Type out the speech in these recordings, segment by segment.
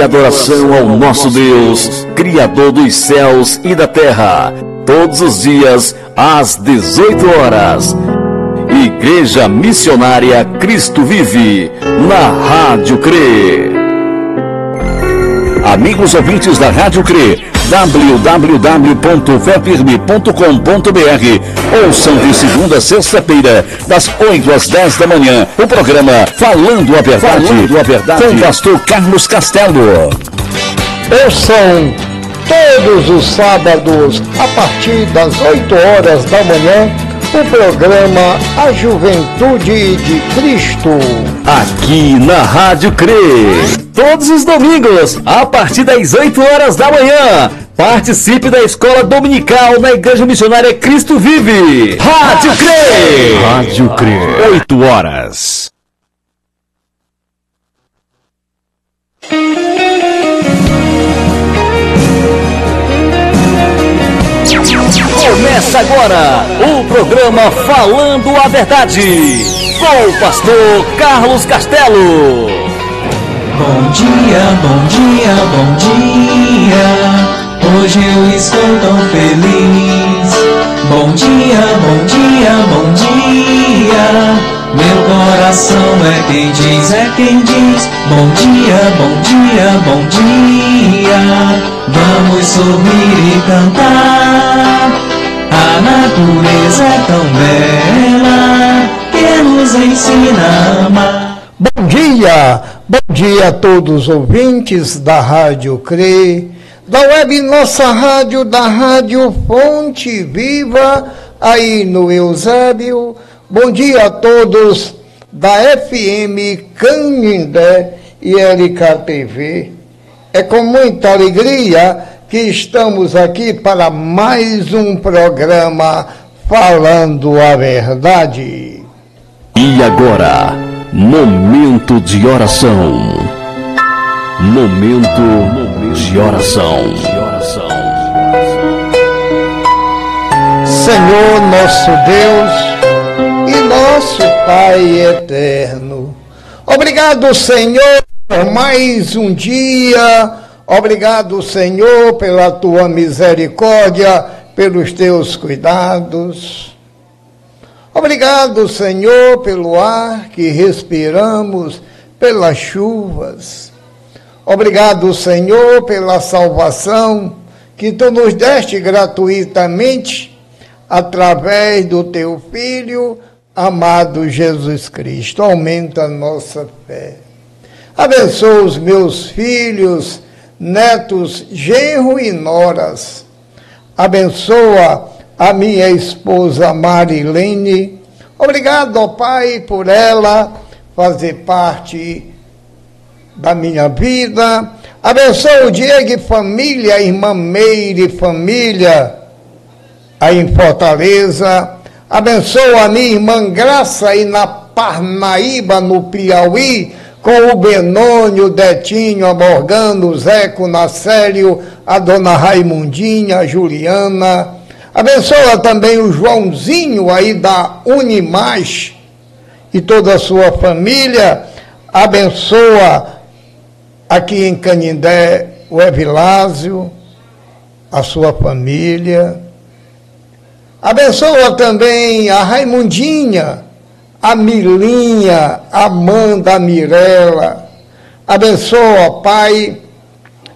e adoração ao nosso Deus, Criador dos céus e da terra, todos os dias às 18 horas. Igreja Missionária Cristo Vive, na Rádio CRE. Amigos ouvintes da Rádio CRE, www.fepirme.com.br Ouçam de segunda a sexta-feira, das 8 às 10 da manhã, o programa Falando a Verdade, Falando a Verdade. com o pastor Carlos Castelo. Ouçam todos os sábados, a partir das 8 horas da manhã, o programa A Juventude de Cristo. Aqui na Rádio CRE. Todos os domingos, a partir das 8 horas da manhã. Participe da escola dominical na Igreja Missionária Cristo Vive. Rádio CRE. Rádio CRE. 8 horas. Começa agora o programa Falando a Verdade. Com o pastor Carlos Castelo. Bom dia, bom dia, bom dia. Hoje eu estou tão feliz. Bom dia, bom dia, bom dia. Meu coração é quem diz, é quem diz. Bom dia, bom dia, bom dia. Vamos sorrir e cantar. A natureza é tão bela que nos ensina a amar. Bom dia, bom dia a todos os ouvintes da Rádio CRE, da web Nossa Rádio, da Rádio Fonte Viva, aí no Eusébio. Bom dia a todos da FM Canindé e LKTV. É com muita alegria que estamos aqui para mais um programa Falando a Verdade. E agora, momento de oração. Momento de oração. Senhor nosso Deus e nosso Pai eterno. Obrigado, Senhor, por mais um dia. Obrigado, Senhor, pela tua misericórdia, pelos teus cuidados. Obrigado, Senhor, pelo ar que respiramos, pelas chuvas. Obrigado, Senhor, pela salvação que tu nos deste gratuitamente através do teu Filho amado Jesus Cristo. Aumenta a nossa fé. Abençoa os meus filhos, netos, genro e noras. Abençoa a minha esposa Marilene. Obrigado, ó Pai, por ela fazer parte da minha vida. Abençoa o Diego e família, a irmã Meire família aí em Fortaleza. Abençoa a minha irmã Graça aí na Parnaíba, no Piauí, com o Benônio, o Detinho, a Morgana, o Zeco, o Nacélio, a dona Raimundinha, a Juliana. Abençoa também o Joãozinho aí da Unimais e toda a sua família. Abençoa aqui em Canindé o Evilásio, a sua família. Abençoa também a Raimundinha, a Milinha, a Amanda, a Mirella. Abençoa, Pai,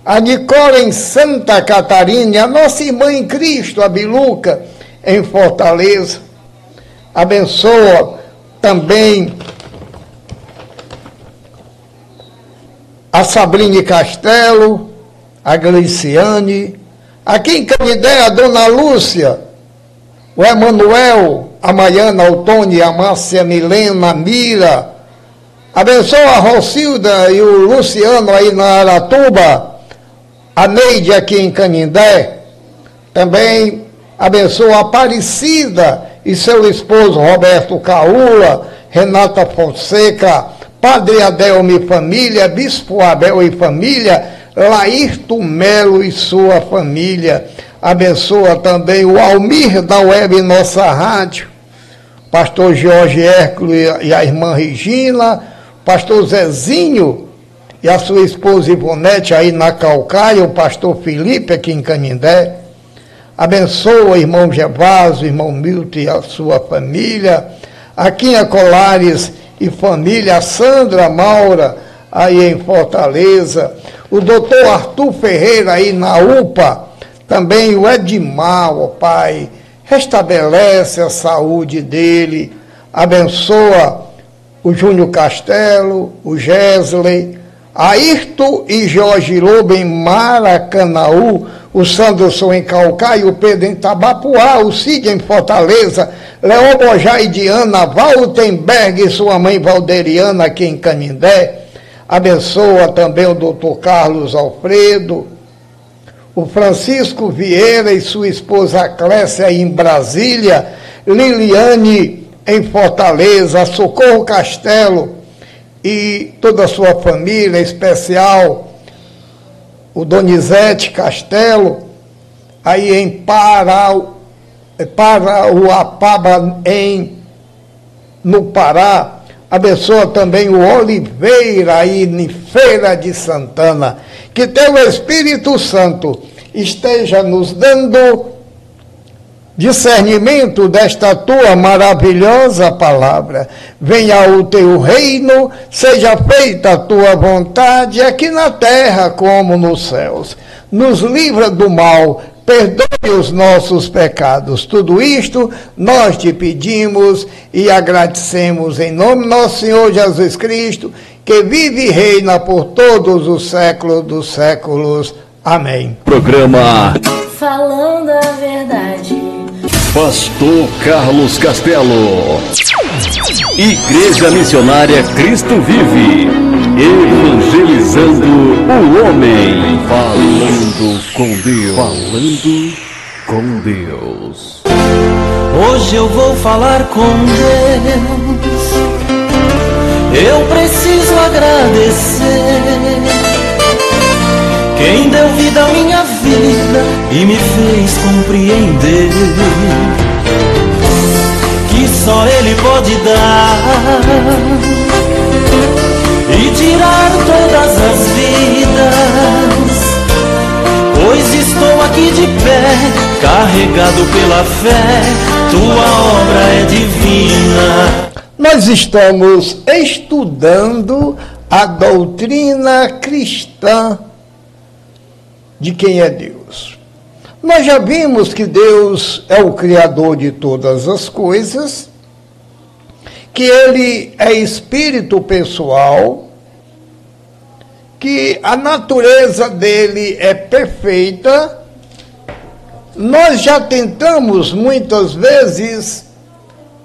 a Nicola em Santa Catarina, a nossa irmã em Cristo, a Biluca, em Fortaleza. Abençoa também a Sabrine Castelo, a Gliciane, aqui em Canidé, a Dona Lúcia, o Emanuel, a Maiana, o Tony, a Márcia Milena, a Mira, abençoa a Rocilda e o Luciano aí na Aratuba, a Neide aqui em Canindé, também abençoa a Aparecida e seu esposo Roberto Caula, Renata Fonseca, Padre Adelmo e família, Bispo Abel e família, Laírto Melo e sua família. Abençoa também o Almir da Web Nossa Rádio, Pastor Jorge Hércules e a irmã Regina, Pastor Zezinho e a sua esposa Ivonete aí na Calcaia, o pastor Felipe aqui em Canindé. Abençoa o irmão Gervásio, irmão Milton e a sua família. Aqui em Colares e família, a Sandra Maura, aí em Fortaleza. O doutor Arthur Ferreira aí na UPA. Também o Edmar, ó Pai. Restabelece a saúde dele. Abençoa o Júnior Castelo, o Gesley, Ayrton e Jorge Lobo em Maracanaú, o Sanderson em Calcaia, o Pedro em Tabapuá, o Cid em Fortaleza, Leão Bojá e Diana, Valtenberg e sua mãe Valderiana aqui em Canindé. Abençoa também o doutor Carlos Alfredo, o Francisco Vieira e sua esposa Clécia em Brasília, Liliane em Fortaleza, Socorro Castelo, e toda a sua família, especial o Donizete Castelo, aí em Pará, Parauapaba, em, no Pará. Abençoa também o Oliveira, aí em Feira de Santana. Que teu Espírito Santo esteja nos dando discernimento desta tua maravilhosa palavra. Venha o teu reino, seja feita a tua vontade, aqui na terra como nos céus. Nos livra do mal, perdoe os nossos pecados. Tudo isto nós te pedimos e agradecemos em nome do nosso Senhor Jesus Cristo, que vive e reina por todos os séculos dos séculos. Amém. Programa Falando a verdade. Pastor Carlos Castelo. Igreja Missionária Cristo Vive. Evangelizando o homem. Falando com Deus. Falando com Deus. Hoje eu vou falar com Deus. Eu preciso agradecer. Quem deu vida à minha vida e me fez compreender que só Ele pode dar e tirar todas as vidas. Pois estou aqui de pé, carregado pela fé, tua obra é divina. Nós estamos estudando a doutrina cristã de quem é Deus. Nós já vimos que Deus é o Criador de todas as coisas, que Ele é espírito pessoal, que a natureza dele é perfeita. Nós já tentamos muitas vezes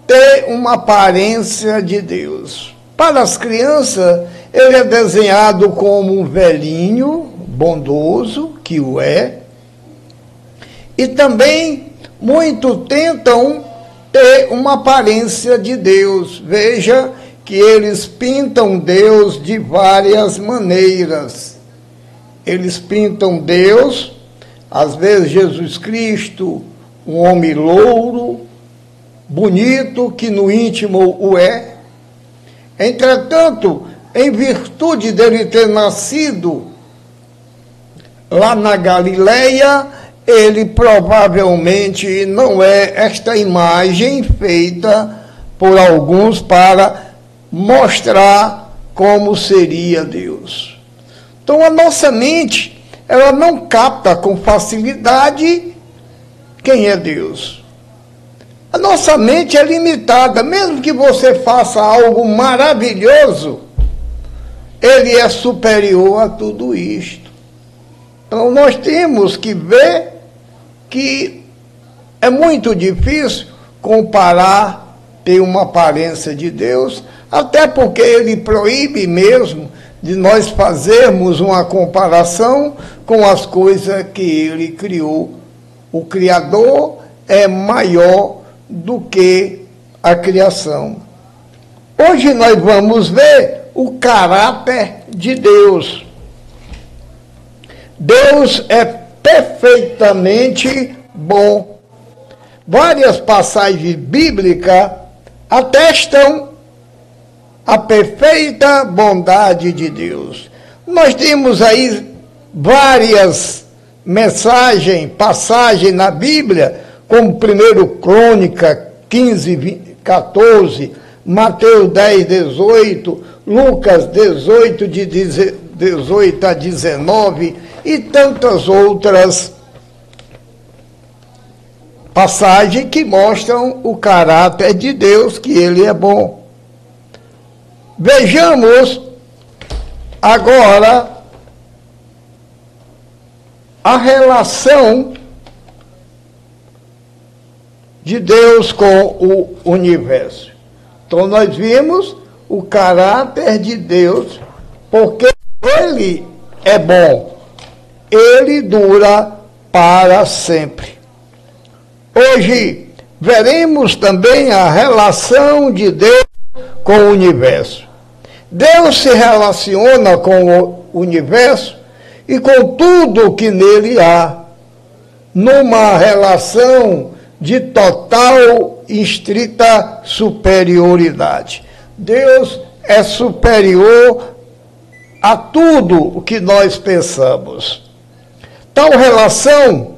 ter uma aparência de Deus. Para as crianças, ele é desenhado como um velhinho, bondoso, que o é, e também muito tentam ter uma aparência de Deus. Veja que eles pintam Deus de várias maneiras. Eles pintam Deus, às vezes Jesus Cristo, um homem louro, bonito, que no íntimo o é. Entretanto, em virtude dele ter nascido lá na Galileia, ele provavelmente não é esta imagem feita por alguns para mostrar como seria Deus. Então a nossa mente, ela não capta com facilidade quem é Deus. A nossa mente é limitada, mesmo que você faça algo maravilhoso, ele é superior a tudo isto. Então nós temos que ver que é muito difícil comparar, ter uma aparência de Deus, até porque ele proíbe mesmo de nós fazermos uma comparação com as coisas que ele criou. O Criador é maior do que a criação. Hoje nós vamos ver o caráter de Deus. Deus é perfeitamente bom. Várias passagens bíblicas atestam a perfeita bondade de Deus. Nós temos aí várias mensagens, passagens na Bíblia, como 1 Crônica 15, 20, 14, Mateus 10, 18, Lucas 18, de 18 a 19 e tantas outras passagens que mostram o caráter de Deus, que Ele é bom. Vejamos agora a relação de Deus com o universo. Então nós vimos o caráter de Deus, porque ele é bom. Ele dura para sempre. Hoje veremos também a relação de Deus com o universo. Deus se relaciona com o universo e com tudo que nele há, numa relação de total e estrita superioridade. Deus é superior a tudo o que nós pensamos. Tal relação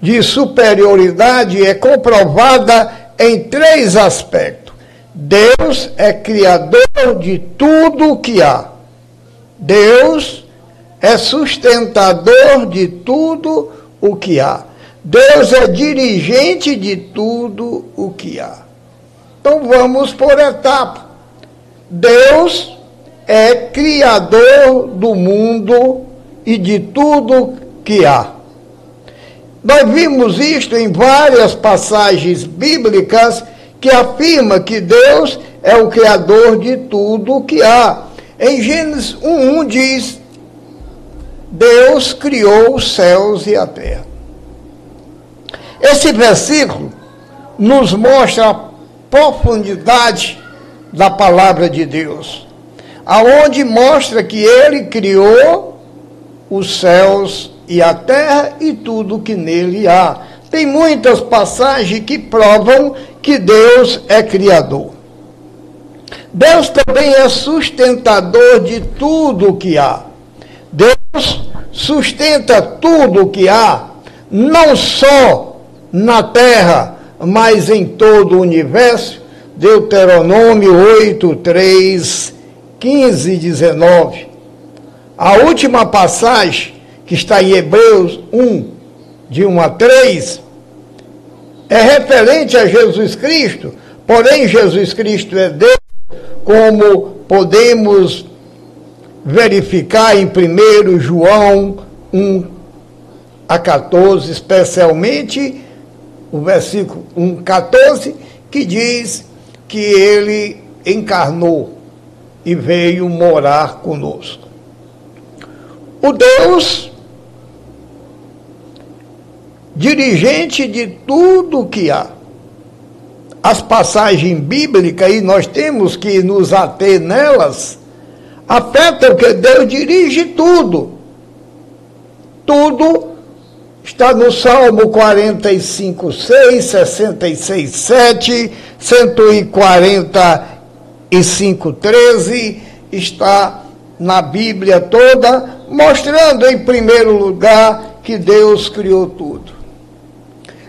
de superioridade é comprovada em três aspectos. Deus é criador de tudo o que há. Deus é sustentador de tudo o que há. Deus é dirigente de tudo o que há. Então vamos por etapa. Deus é criador do mundo e de tudo que há. Nós vimos isto em várias passagens bíblicas que afirma que Deus é o Criador de tudo o que há. Em Gênesis 1,1 diz: Deus criou os céus e a terra. Esse versículo nos mostra a profundidade da palavra de Deus, aonde mostra que ele criou os céus e a terra e tudo que nele há. Tem muitas passagens que provam que Deus é criador. Deus também é sustentador de tudo que há. Deus sustenta tudo que há, não só na terra, mas em todo o universo. Deuteronômio 8, 3, 15 e 19. A última passagem, que está em Hebreus 1, de 1 a 3, é referente a Jesus Cristo, porém Jesus Cristo é Deus, como podemos verificar em 1 João 1 a 14, especialmente o versículo 1, 14, que diz que ele encarnou e veio morar conosco. O Deus dirigente de tudo que há. As passagens bíblicas, e nós temos que nos ater nelas, afetam que Deus dirige tudo. Tudo está no Salmo 45, 6, 66, 7, 145, 13, está na Bíblia toda, mostrando em primeiro lugar que Deus criou tudo.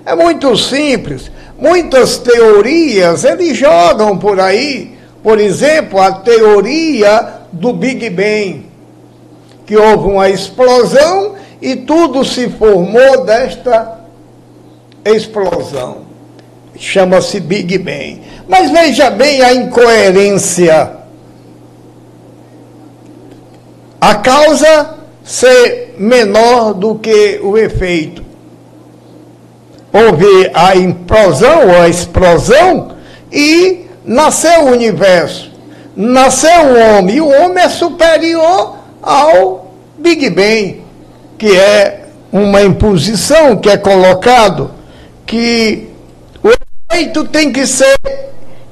É muito simples. Muitas teorias eles jogam por aí. Por exemplo, a teoria do Big Bang, que houve uma explosão e tudo se formou desta explosão. Chama-se Big Bang. Mas veja bem a incoerência. A causa ser menor do que o efeito. Houve a implosão ou a explosão e nasceu o universo. Nasceu o homem. E o homem é superior ao Big Bang, que é uma imposição que é colocado que o efeito tem que ser.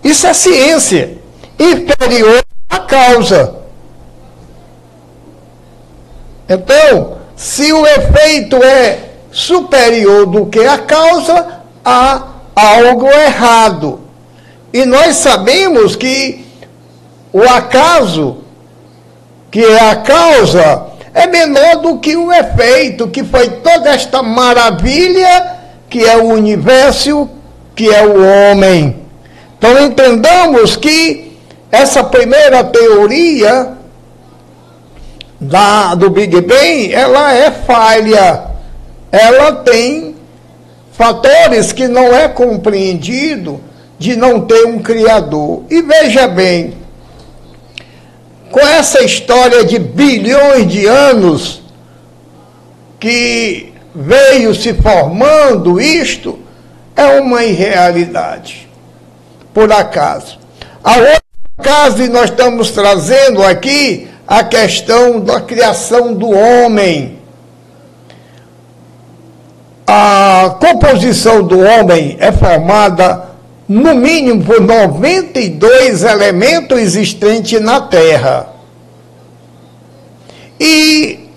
Isso é ciência. Inferior à causa. Então, se o efeito é superior do que a causa, há algo errado. E nós sabemos que o acaso, que é a causa, é menor do que o efeito, que foi toda esta maravilha que é o universo, que é o homem. Então entendamos que essa primeira teoria da, do Big Bang, ela é falha. Ela tem fatores que não é compreendido de não ter um criador. E veja bem, com essa história de bilhões de anos que veio se formando isto, é uma irrealidade. Por acaso. A outra caso, nós estamos trazendo aqui a questão da criação do homem. A composição do homem é formada, no mínimo, por 92 elementos existentes na Terra. E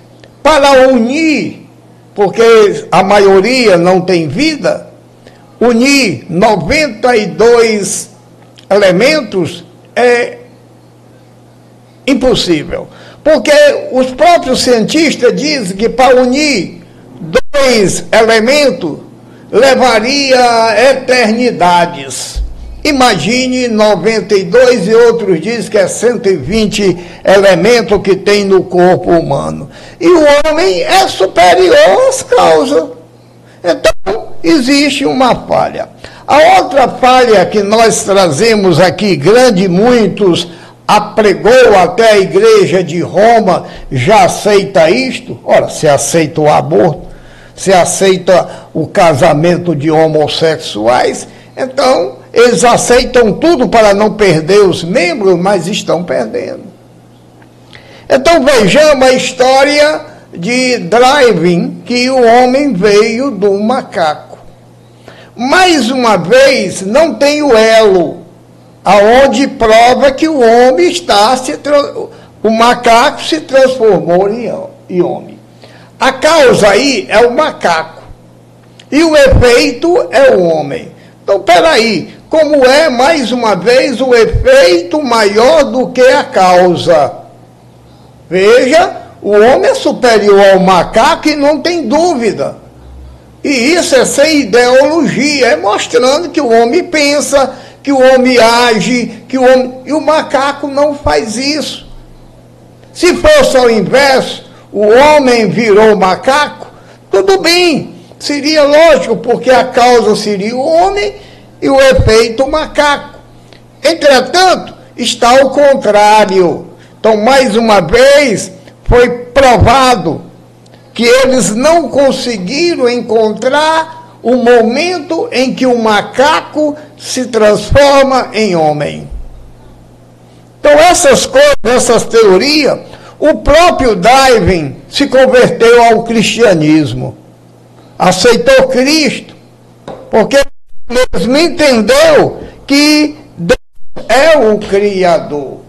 para unir, porque a maioria não tem vida, unir 92 elementos é impossível. Porque os próprios cientistas dizem que para unir dois elementos levaria eternidades. Imagine 92 e outros dizem que é 120 elementos que tem no corpo humano. E o homem é superior às causas. Então, existe uma falha. A outra falha que nós trazemos aqui, grande muitos apregou até a igreja de Roma, já aceita isto? Ora, se aceita o aborto, se aceita o casamento de homossexuais, então eles aceitam tudo para não perder os membros, mas estão perdendo. Então vejamos a história de Driving, que o homem veio do macaco. Mais uma vez, não tem o elo aonde prova que o homem está se o macaco se transformou em homem. A causa aí é o macaco e o efeito é o homem. Então, peraí, como é mais uma vez o efeito maior do que a causa? Veja, o homem é superior ao macaco e não tem dúvida. E isso é sem ideologia, é mostrando que o homem pensa, que o homem age, que o homem. E o macaco não faz isso. Se fosse ao inverso, o homem virou macaco, tudo bem, seria lógico, porque a causa seria o homem e o efeito o macaco. Entretanto, está ao contrário. Então, mais uma vez, foi provado que eles não conseguiram encontrar o momento em que o macaco se transforma em homem. Então, essas coisas, essas teorias, o próprio Darwin se converteu ao cristianismo, aceitou Cristo, porque mesmo entendeu que Deus é o Criador.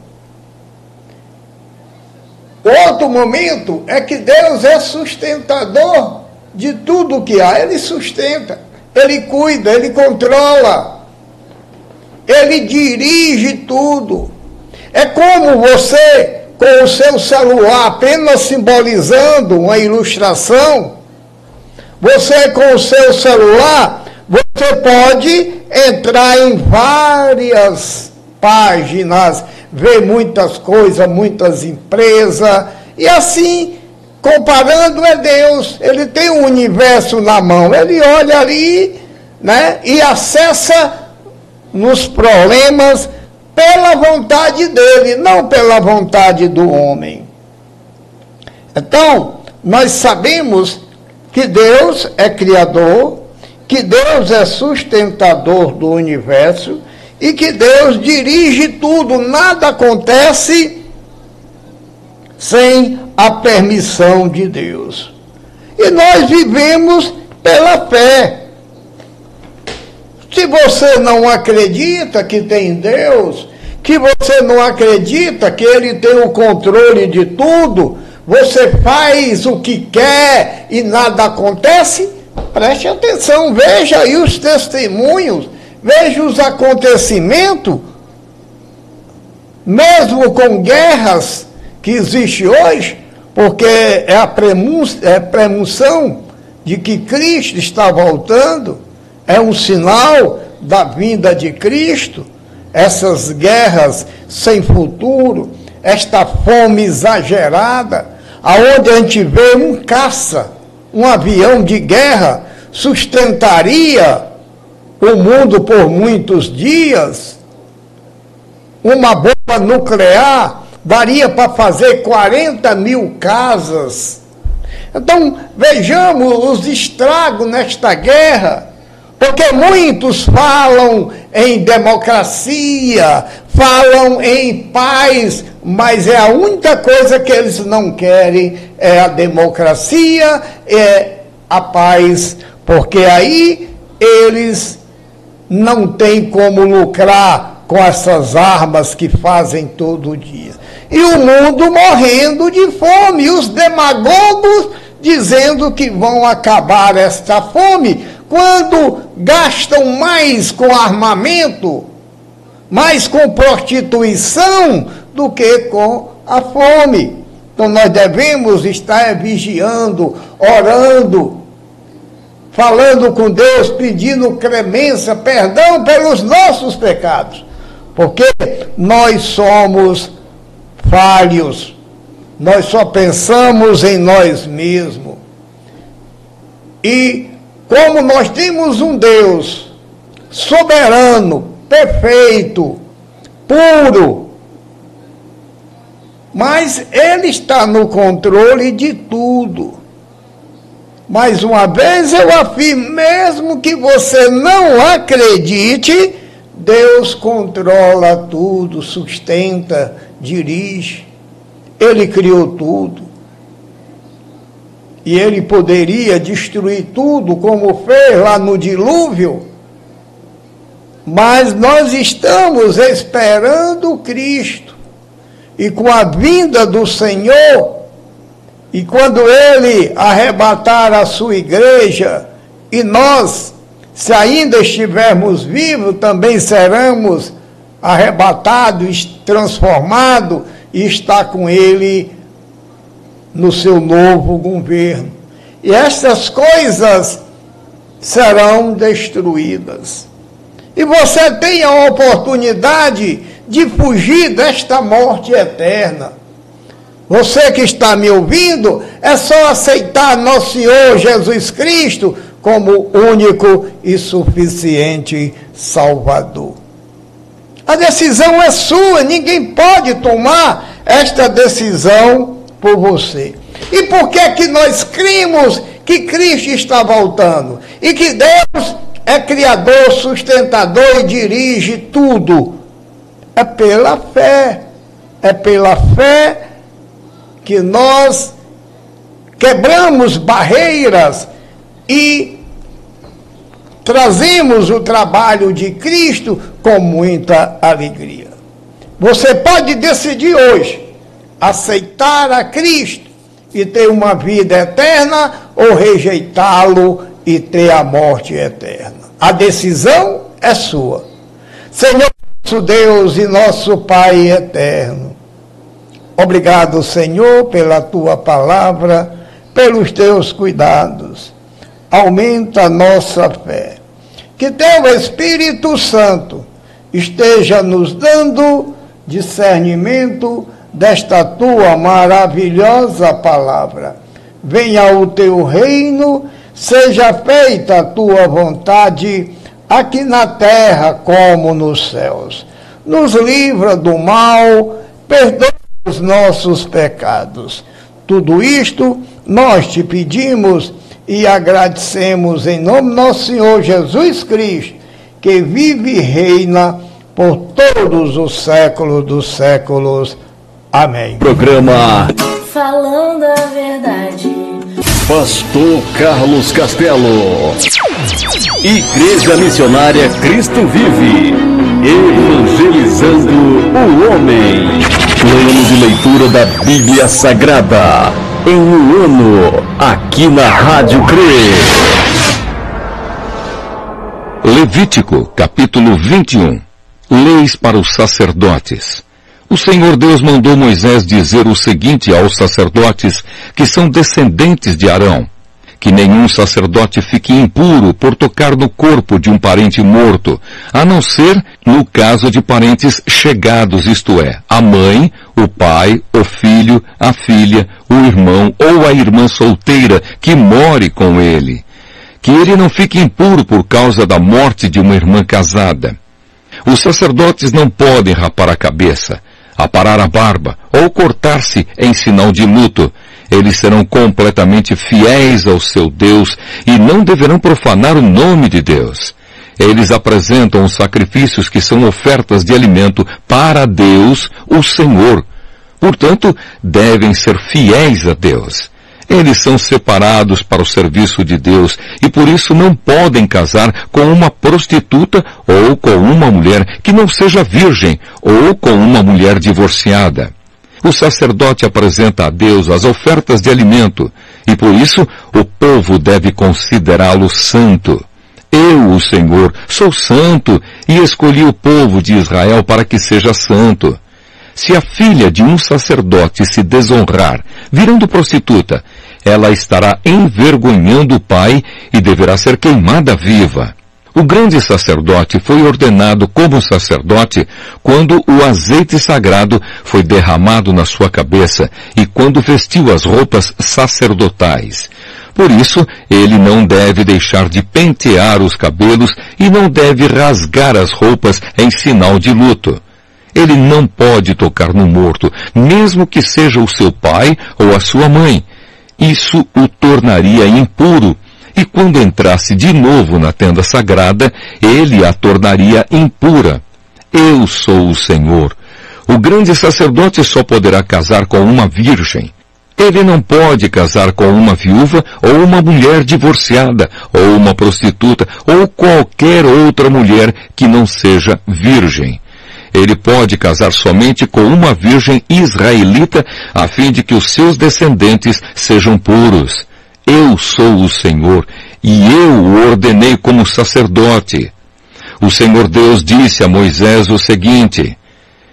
Outro momento é que Deus é sustentador de tudo que há. Ele sustenta, ele cuida, ele controla, ele dirige tudo. É como você, com o seu celular, apenas simbolizando uma ilustração, você com o seu celular, você pode entrar em várias páginas, ver muitas coisas, muitas empresas, e assim comparando é Deus. Ele tem o universo na mão. Ele olha ali né, e acessa nos problemas pela vontade dele, não pela vontade do homem. Então, nós sabemos que Deus é criador, que Deus é sustentador do universo e que Deus dirige tudo, nada acontece sem a permissão de Deus. E nós vivemos pela fé. Se você não acredita que tem Deus, que você não acredita que Ele tem o controle de tudo, você faz o que quer e nada acontece, preste atenção, veja aí os testemunhos, veja os acontecimentos, mesmo com guerras que existe hoje, porque é a é premunção de que Cristo está voltando, é um sinal da vinda de Cristo, essas guerras sem futuro, esta fome exagerada, aonde a gente vê um caça, um avião de guerra, sustentaria o mundo por muitos dias, uma bomba nuclear daria para fazer 40 mil casas. Então, vejamos os estragos nesta guerra, porque muitos falam em democracia, falam em paz, mas é a única coisa que eles não querem é a democracia, é a paz, porque aí eles não têm como lucrar com essas armas que fazem todo dia. E o mundo morrendo de fome, os demagogos dizendo que vão acabar esta fome, quando gastam mais com armamento, mais com prostituição do que com a fome. Então nós devemos estar vigiando, orando, falando com Deus, pedindo clemência, perdão pelos nossos pecados, porque nós somos falhos, nós só pensamos em nós mesmos. E como nós temos um Deus soberano, perfeito, puro, mas Ele está no controle de tudo. Mais uma vez eu afirmo, mesmo que você não acredite, Deus controla tudo, sustenta, dirige. Ele criou tudo. E ele poderia destruir tudo, como fez lá no dilúvio. Mas nós estamos esperando Cristo. E com a vinda do Senhor, e quando ele arrebatar a sua igreja, e nós, se ainda estivermos vivos, também seremos arrebatados, transformados, e está com ele no seu novo governo. E estas coisas serão destruídas. E você tem a oportunidade de fugir desta morte eterna. Você que está me ouvindo, é só aceitar nosso Senhor Jesus Cristo como único e suficiente Salvador. A decisão é sua, ninguém pode tomar esta decisão por você. E por que que nós cremos que Cristo está voltando? E que Deus é criador, sustentador e dirige tudo? É pela fé. É pela fé que nós quebramos barreiras e trazemos o trabalho de Cristo com muita alegria. Você pode decidir hoje aceitar a Cristo e ter uma vida eterna ou rejeitá-lo e ter a morte eterna. A decisão é sua. Senhor nosso Deus e nosso Pai eterno. Obrigado, Senhor, pela tua palavra, pelos teus cuidados. Aumenta a nossa fé. Que teu Espírito Santo esteja nos dando discernimento desta tua maravilhosa palavra. venha o teu reino, seja feita a tua vontade, aqui na terra como nos céus. Nos livra do mal, perdoa os nossos pecados. Tudo isto nós te pedimos e agradecemos em nome do nosso Senhor Jesus Cristo, que vive e reina por todos os séculos dos séculos. Amém. Programa Falando a Verdade. Pastor Carlos Castelo. Igreja Missionária Cristo Vive. Evangelizando o homem. Plano de leitura da Bíblia Sagrada. Em um ano, aqui na Rádio CRE. Levítico, capítulo 21. Leis para os sacerdotes. O Senhor Deus mandou Moisés dizer o seguinte aos sacerdotes que são descendentes de Arão. Que nenhum sacerdote fique impuro por tocar no corpo de um parente morto, a não ser no caso de parentes chegados, isto é, a mãe, o pai, o filho, a filha, o irmão ou a irmã solteira que more com ele. Que ele não fique impuro por causa da morte de uma irmã casada. Os sacerdotes não podem rapar a cabeça, aparar a barba ou cortar-se em sinal de luto. Eles serão completamente fiéis ao seu Deus e não deverão profanar o nome de Deus. Eles apresentam os sacrifícios que são ofertas de alimento para Deus, o Senhor. Portanto, devem ser fiéis a Deus. Eles são separados para o serviço de Deus e por isso não podem casar com uma prostituta ou com uma mulher que não seja virgem ou com uma mulher divorciada. O sacerdote apresenta a Deus as ofertas de alimento e por isso o povo deve considerá-lo santo. Eu, o Senhor, sou santo e escolhi o povo de Israel para que seja santo. Se a filha de um sacerdote se desonrar, virando prostituta, ela estará envergonhando o pai e deverá ser queimada viva. O grande sacerdote foi ordenado como sacerdote quando o azeite sagrado foi derramado na sua cabeça e quando vestiu as roupas sacerdotais. Por isso, ele não deve deixar de pentear os cabelos e não deve rasgar as roupas em sinal de luto. Ele não pode tocar no morto, mesmo que seja o seu pai ou a sua mãe. Isso o tornaria impuro, e quando entrasse de novo na tenda sagrada, ele a tornaria impura. Eu sou o Senhor. O grande sacerdote só poderá casar com uma virgem. Ele não pode casar com uma viúva ou uma mulher divorciada, ou uma prostituta, ou qualquer outra mulher que não seja virgem ele pode casar somente com uma virgem israelita, a fim de que os seus descendentes sejam puros. Eu sou o Senhor, e eu o ordenei como sacerdote. O Senhor Deus disse a Moisés o seguinte,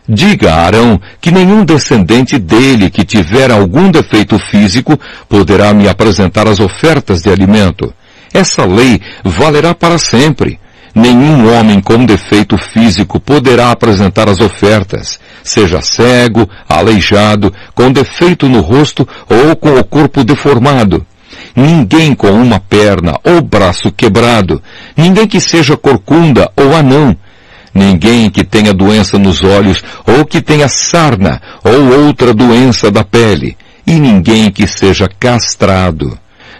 Diga a Arão que nenhum descendente dele que tiver algum defeito físico poderá me apresentar as ofertas de alimento. Essa lei valerá para sempre. Nenhum homem com defeito físico poderá apresentar as ofertas, seja cego, aleijado, com defeito no rosto ou com o corpo deformado. Ninguém com uma perna ou braço quebrado, ninguém que seja corcunda ou anão, ninguém que tenha doença nos olhos ou que tenha sarna ou outra doença da pele, e ninguém que seja castrado.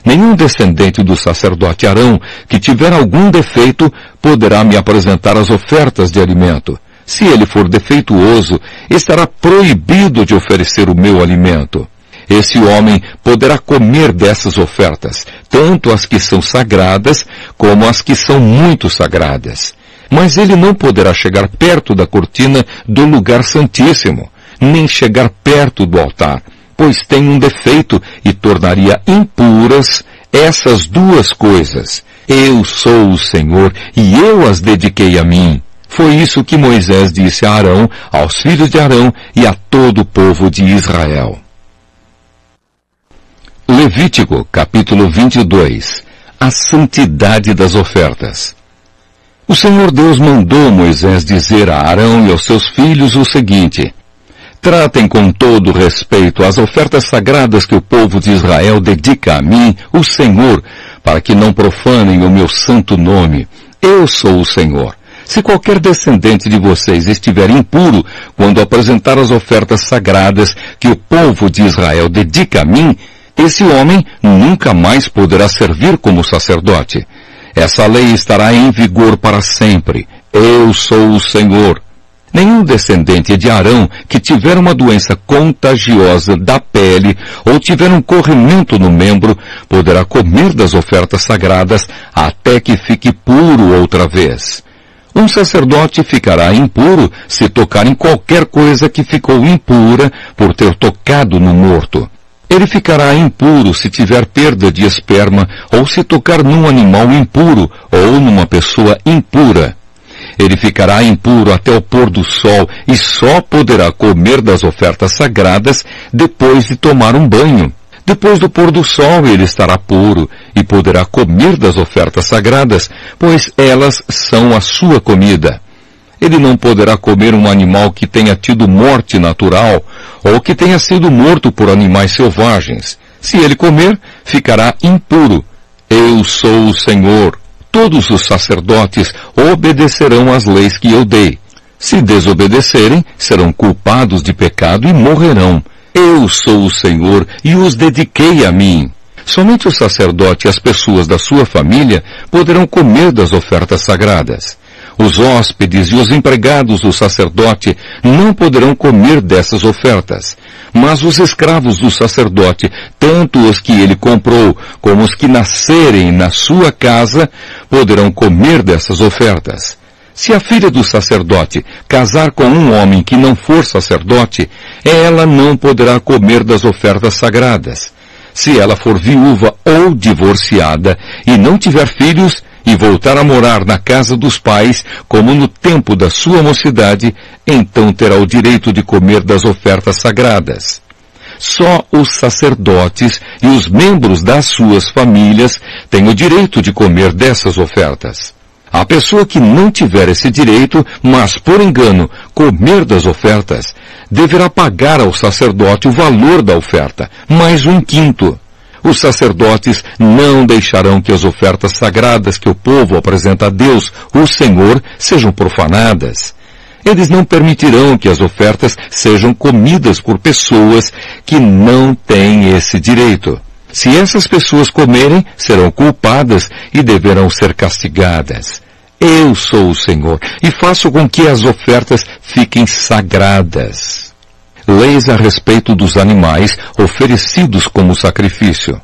Nenhum descendente do sacerdote Arão que tiver algum defeito poderá me apresentar as ofertas de alimento. Se ele for defeituoso, estará proibido de oferecer o meu alimento. Esse homem poderá comer dessas ofertas, tanto as que são sagradas como as que são muito sagradas. Mas ele não poderá chegar perto da cortina do lugar santíssimo, nem chegar perto do altar, pois tem um defeito e tornaria impuras essas duas coisas. Eu sou o Senhor e eu as dediquei a mim. Foi isso que Moisés disse a Arão, aos filhos de Arão e a todo o povo de Israel. Levítico, capítulo 22. A santidade das ofertas. O Senhor Deus mandou Moisés dizer a Arão e aos seus filhos o seguinte: Tratem com todo respeito as ofertas sagradas que o povo de Israel dedica a mim, o Senhor, para que não profanem o meu santo nome. Eu sou o Senhor. Se qualquer descendente de vocês estiver impuro quando apresentar as ofertas sagradas que o povo de Israel dedica a mim, esse homem nunca mais poderá servir como sacerdote. Essa lei estará em vigor para sempre. Eu sou o Senhor. Nenhum descendente de Arão que tiver uma doença contagiosa da pele ou tiver um corrimento no membro poderá comer das ofertas sagradas até que fique puro outra vez. Um sacerdote ficará impuro se tocar em qualquer coisa que ficou impura por ter tocado no morto. Ele ficará impuro se tiver perda de esperma ou se tocar num animal impuro ou numa pessoa impura. Ele ficará impuro até o pôr do sol e só poderá comer das ofertas sagradas depois de tomar um banho. Depois do pôr do sol ele estará puro e poderá comer das ofertas sagradas, pois elas são a sua comida. Ele não poderá comer um animal que tenha tido morte natural ou que tenha sido morto por animais selvagens. Se ele comer, ficará impuro. Eu sou o Senhor. Todos os sacerdotes obedecerão às leis que eu dei. Se desobedecerem, serão culpados de pecado e morrerão. Eu sou o Senhor e os dediquei a mim. Somente o sacerdote e as pessoas da sua família poderão comer das ofertas sagradas. Os hóspedes e os empregados do sacerdote não poderão comer dessas ofertas. Mas os escravos do sacerdote, tanto os que ele comprou como os que nascerem na sua casa, poderão comer dessas ofertas. Se a filha do sacerdote casar com um homem que não for sacerdote, ela não poderá comer das ofertas sagradas. Se ela for viúva ou divorciada e não tiver filhos e voltar a morar na casa dos pais, como no tempo da sua mocidade, então terá o direito de comer das ofertas sagradas. Só os sacerdotes e os membros das suas famílias têm o direito de comer dessas ofertas. A pessoa que não tiver esse direito, mas por engano comer das ofertas, deverá pagar ao sacerdote o valor da oferta, mais um quinto. Os sacerdotes não deixarão que as ofertas sagradas que o povo apresenta a Deus, o Senhor, sejam profanadas. Eles não permitirão que as ofertas sejam comidas por pessoas que não têm esse direito. Se essas pessoas comerem, serão culpadas e deverão ser castigadas. Eu sou o Senhor e faço com que as ofertas fiquem sagradas. Leis a respeito dos animais oferecidos como sacrifício.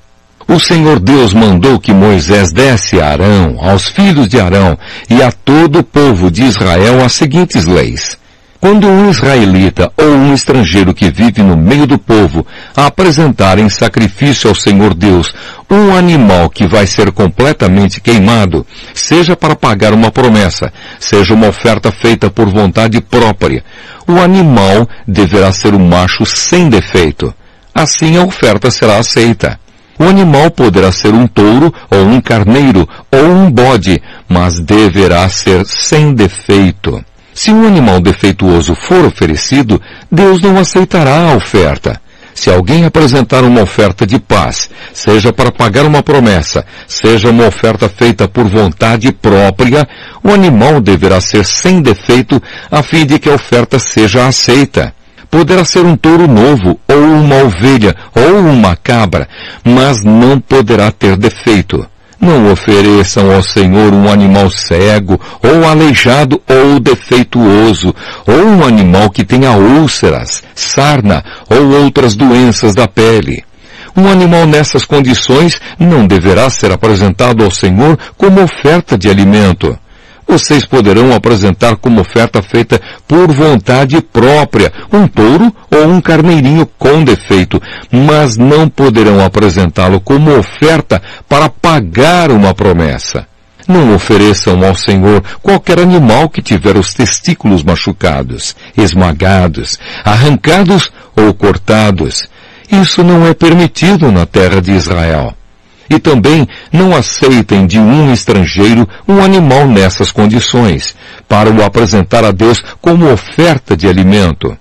O Senhor Deus mandou que Moisés desse a Arão, aos filhos de Arão e a todo o povo de Israel as seguintes leis. Quando um israelita ou um estrangeiro que vive no meio do povo apresentar em sacrifício ao Senhor Deus um animal que vai ser completamente queimado, seja para pagar uma promessa, seja uma oferta feita por vontade própria, o animal deverá ser um macho sem defeito. Assim a oferta será aceita. O animal poderá ser um touro ou um carneiro ou um bode, mas deverá ser sem defeito. Se um animal defeituoso for oferecido, Deus não aceitará a oferta. Se alguém apresentar uma oferta de paz, seja para pagar uma promessa, seja uma oferta feita por vontade própria, o animal deverá ser sem defeito a fim de que a oferta seja aceita. Poderá ser um touro novo, ou uma ovelha, ou uma cabra, mas não poderá ter defeito. Não ofereçam ao Senhor um animal cego, ou aleijado, ou defeituoso, ou um animal que tenha úlceras, sarna ou outras doenças da pele. Um animal nessas condições não deverá ser apresentado ao Senhor como oferta de alimento vocês poderão apresentar como oferta feita por vontade própria um touro ou um carneirinho com defeito, mas não poderão apresentá-lo como oferta para pagar uma promessa. Não ofereçam ao Senhor qualquer animal que tiver os testículos machucados, esmagados, arrancados ou cortados. Isso não é permitido na terra de Israel. E também não aceitem de um estrangeiro um animal nessas condições, para o apresentar a Deus como oferta de alimento.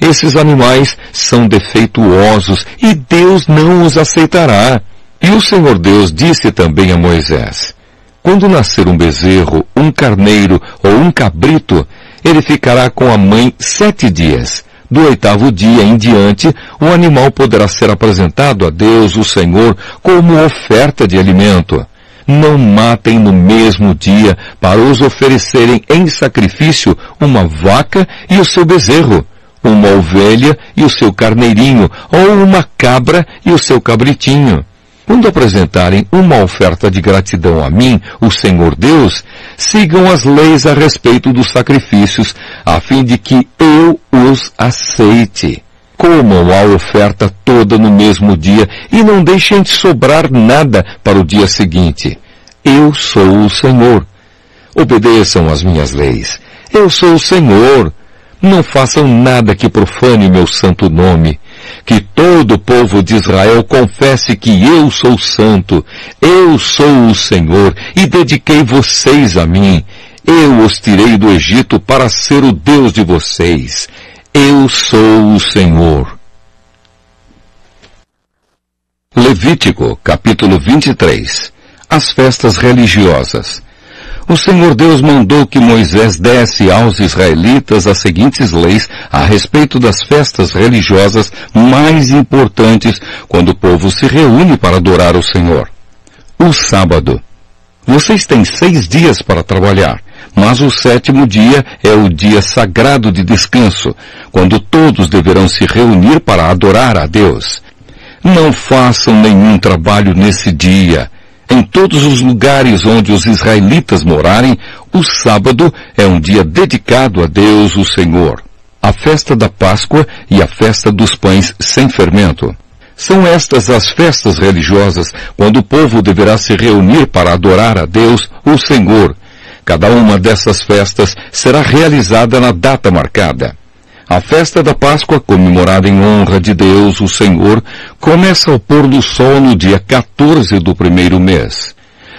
Esses animais são defeituosos e Deus não os aceitará. E o Senhor Deus disse também a Moisés, quando nascer um bezerro, um carneiro ou um cabrito, ele ficará com a mãe sete dias. Do oitavo dia em diante, o animal poderá ser apresentado a Deus, o Senhor, como oferta de alimento. Não matem no mesmo dia para os oferecerem em sacrifício uma vaca e o seu bezerro, uma ovelha e o seu carneirinho, ou uma cabra e o seu cabritinho. Quando apresentarem uma oferta de gratidão a mim, o Senhor Deus, sigam as leis a respeito dos sacrifícios, a fim de que eu os aceite. Comam a oferta toda no mesmo dia e não deixem de sobrar nada para o dia seguinte. Eu sou o Senhor. Obedeçam às minhas leis. Eu sou o Senhor. Não façam nada que profane meu santo nome que todo o povo de Israel confesse que eu sou santo, eu sou o Senhor e dediquei vocês a mim. Eu os tirei do Egito para ser o Deus de vocês. Eu sou o Senhor. Levítico, capítulo 23. As festas religiosas o Senhor Deus mandou que Moisés desse aos israelitas as seguintes leis a respeito das festas religiosas mais importantes quando o povo se reúne para adorar o Senhor. O sábado. Vocês têm seis dias para trabalhar, mas o sétimo dia é o dia sagrado de descanso, quando todos deverão se reunir para adorar a Deus. Não façam nenhum trabalho nesse dia, em todos os lugares onde os israelitas morarem, o sábado é um dia dedicado a Deus, o Senhor. A festa da Páscoa e a festa dos pães sem fermento. São estas as festas religiosas quando o povo deverá se reunir para adorar a Deus, o Senhor. Cada uma dessas festas será realizada na data marcada. A festa da Páscoa, comemorada em honra de Deus, o Senhor, começa ao pôr do sol no dia 14 do primeiro mês.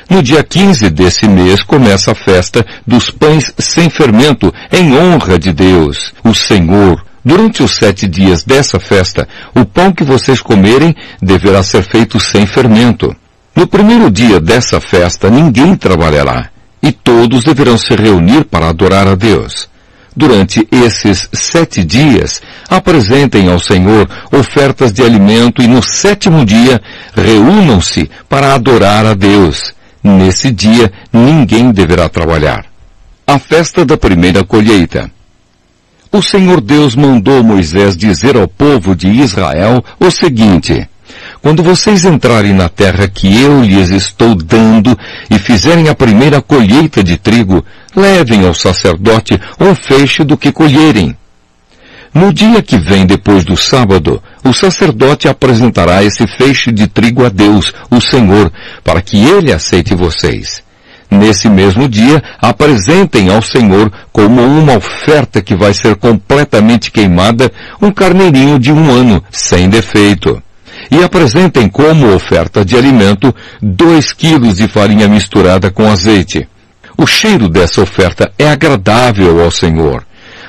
No dia 15 desse mês começa a festa dos pães sem fermento, em honra de Deus, o Senhor. Durante os sete dias dessa festa, o pão que vocês comerem deverá ser feito sem fermento. No primeiro dia dessa festa, ninguém trabalhará, e todos deverão se reunir para adorar a Deus durante esses sete dias, apresentem ao Senhor ofertas de alimento e no sétimo dia reúnam-se para adorar a Deus. Nesse dia ninguém deverá trabalhar. A festa da primeira colheita. O Senhor Deus mandou Moisés dizer ao povo de Israel o seguinte, quando vocês entrarem na terra que eu lhes estou dando e fizerem a primeira colheita de trigo, levem ao sacerdote um feixe do que colherem. No dia que vem depois do sábado, o sacerdote apresentará esse feixe de trigo a Deus, o Senhor, para que ele aceite vocês. Nesse mesmo dia, apresentem ao Senhor como uma oferta que vai ser completamente queimada um carneirinho de um ano, sem defeito e apresentem como oferta de alimento dois quilos de farinha misturada com azeite. O cheiro dessa oferta é agradável ao Senhor.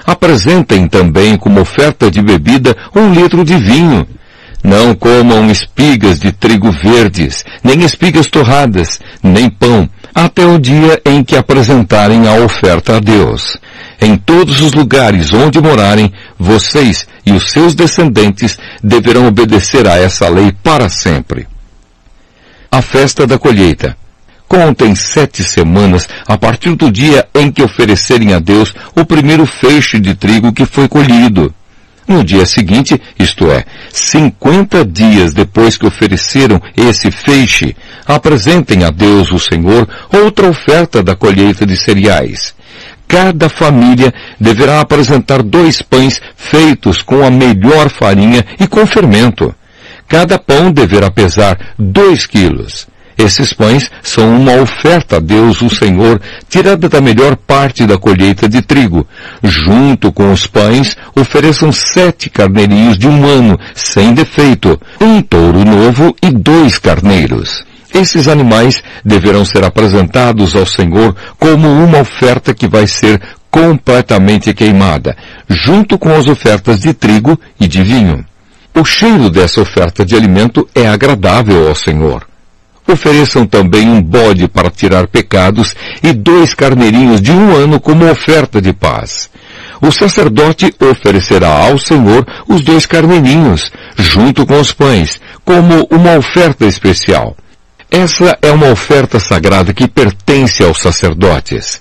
Apresentem também como oferta de bebida um litro de vinho. Não comam espigas de trigo verdes, nem espigas torradas, nem pão, até o dia em que apresentarem a oferta a Deus. Em todos os lugares onde morarem, vocês e os seus descendentes deverão obedecer a essa lei para sempre. A festa da colheita. Contem sete semanas a partir do dia em que oferecerem a Deus o primeiro feixe de trigo que foi colhido. No dia seguinte, isto é, cinquenta dias depois que ofereceram esse feixe, apresentem a Deus o Senhor outra oferta da colheita de cereais cada família deverá apresentar dois pães feitos com a melhor farinha e com fermento. Cada pão deverá pesar dois quilos. Esses pães são uma oferta a Deus, o Senhor, tirada da melhor parte da colheita de trigo. Junto com os pães, ofereçam sete carneirinhos de um ano, sem defeito, um touro novo e dois carneiros. Esses animais deverão ser apresentados ao Senhor como uma oferta que vai ser completamente queimada, junto com as ofertas de trigo e de vinho. O cheiro dessa oferta de alimento é agradável ao Senhor. Ofereçam também um bode para tirar pecados e dois carneirinhos de um ano como oferta de paz. O sacerdote oferecerá ao Senhor os dois carneirinhos, junto com os pães, como uma oferta especial. Essa é uma oferta sagrada que pertence aos sacerdotes.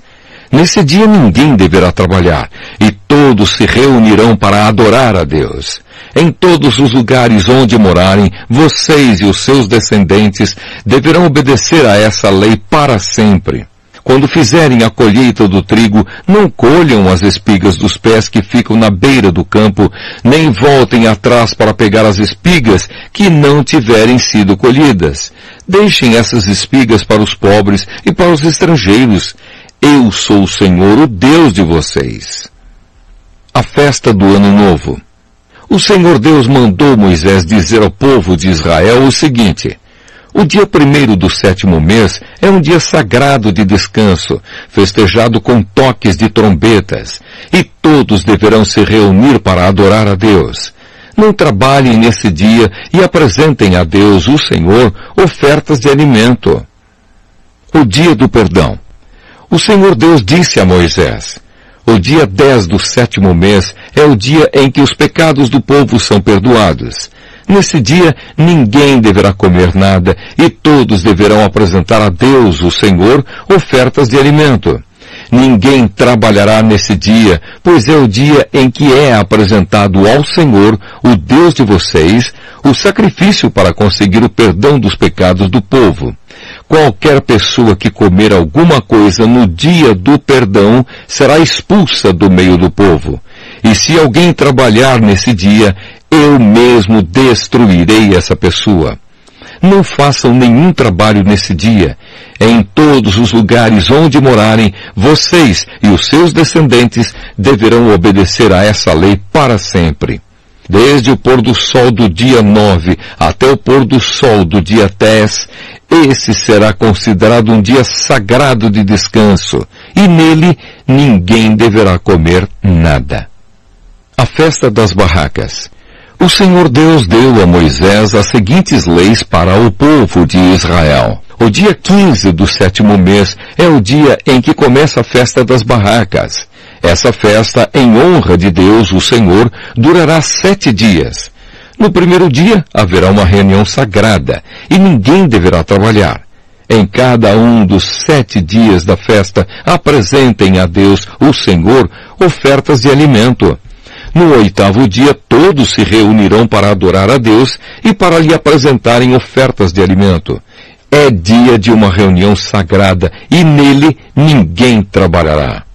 Nesse dia ninguém deverá trabalhar, e todos se reunirão para adorar a Deus. Em todos os lugares onde morarem, vocês e os seus descendentes deverão obedecer a essa lei para sempre. Quando fizerem a colheita do trigo, não colham as espigas dos pés que ficam na beira do campo, nem voltem atrás para pegar as espigas que não tiverem sido colhidas. Deixem essas espigas para os pobres e para os estrangeiros. Eu sou o Senhor, o Deus de vocês. A festa do Ano Novo. O Senhor Deus mandou Moisés dizer ao povo de Israel o seguinte, o dia primeiro do sétimo mês é um dia sagrado de descanso, festejado com toques de trombetas, e todos deverão se reunir para adorar a Deus. Não trabalhem nesse dia e apresentem a Deus, o Senhor, ofertas de alimento. O dia do perdão. O Senhor Deus disse a Moisés, o dia 10 do sétimo mês é o dia em que os pecados do povo são perdoados. Nesse dia ninguém deverá comer nada e todos deverão apresentar a Deus, o Senhor, ofertas de alimento. Ninguém trabalhará nesse dia, pois é o dia em que é apresentado ao Senhor, o Deus de vocês, o sacrifício para conseguir o perdão dos pecados do povo. Qualquer pessoa que comer alguma coisa no dia do perdão será expulsa do meio do povo. E se alguém trabalhar nesse dia, eu mesmo destruirei essa pessoa. Não façam nenhum trabalho nesse dia. Em todos os lugares onde morarem, vocês e os seus descendentes deverão obedecer a essa lei para sempre. Desde o pôr do sol do dia 9 até o pôr do sol do dia 10, esse será considerado um dia sagrado de descanso, e nele ninguém deverá comer nada. A festa das barracas. O Senhor Deus deu a Moisés as seguintes leis para o povo de Israel. O dia 15 do sétimo mês é o dia em que começa a festa das barracas. Essa festa, em honra de Deus, o Senhor, durará sete dias. No primeiro dia haverá uma reunião sagrada e ninguém deverá trabalhar. Em cada um dos sete dias da festa, apresentem a Deus, o Senhor, ofertas de alimento. No oitavo dia todos se reunirão para adorar a Deus e para lhe apresentarem ofertas de alimento. É dia de uma reunião sagrada e nele ninguém trabalhará.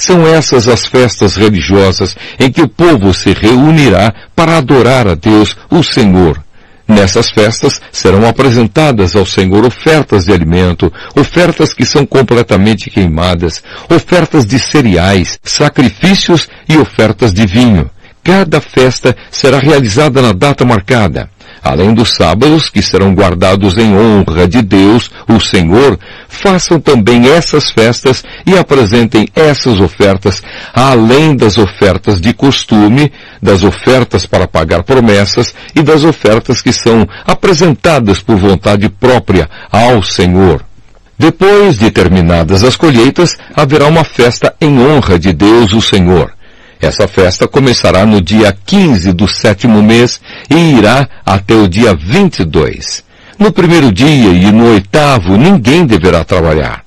São essas as festas religiosas em que o povo se reunirá para adorar a Deus, o Senhor. Nessas festas serão apresentadas ao Senhor ofertas de alimento, ofertas que são completamente queimadas, ofertas de cereais, sacrifícios e ofertas de vinho. Cada festa será realizada na data marcada além dos sábados que serão guardados em honra de Deus, o Senhor, façam também essas festas e apresentem essas ofertas, além das ofertas de costume, das ofertas para pagar promessas e das ofertas que são apresentadas por vontade própria ao Senhor. Depois de terminadas as colheitas, haverá uma festa em honra de Deus, o Senhor. Essa festa começará no dia 15 do sétimo mês e irá até o dia 22. No primeiro dia e no oitavo ninguém deverá trabalhar.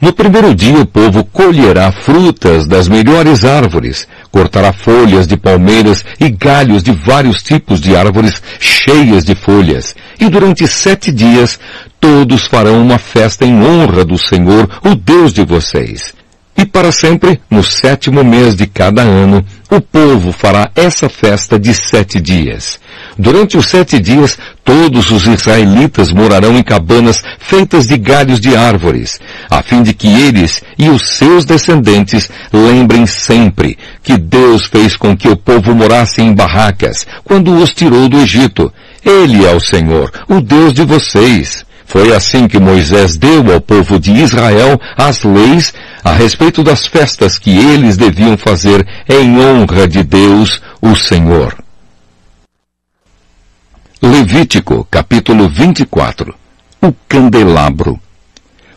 No primeiro dia o povo colherá frutas das melhores árvores, cortará folhas de palmeiras e galhos de vários tipos de árvores cheias de folhas. E durante sete dias todos farão uma festa em honra do Senhor, o Deus de vocês. E para sempre, no sétimo mês de cada ano, o povo fará essa festa de sete dias. Durante os sete dias, todos os israelitas morarão em cabanas feitas de galhos de árvores, a fim de que eles e os seus descendentes lembrem sempre que Deus fez com que o povo morasse em barracas, quando os tirou do Egito. Ele é o Senhor, o Deus de vocês. Foi assim que Moisés deu ao povo de Israel as leis a respeito das festas que eles deviam fazer em honra de Deus, o Senhor. Levítico, capítulo 24. O candelabro.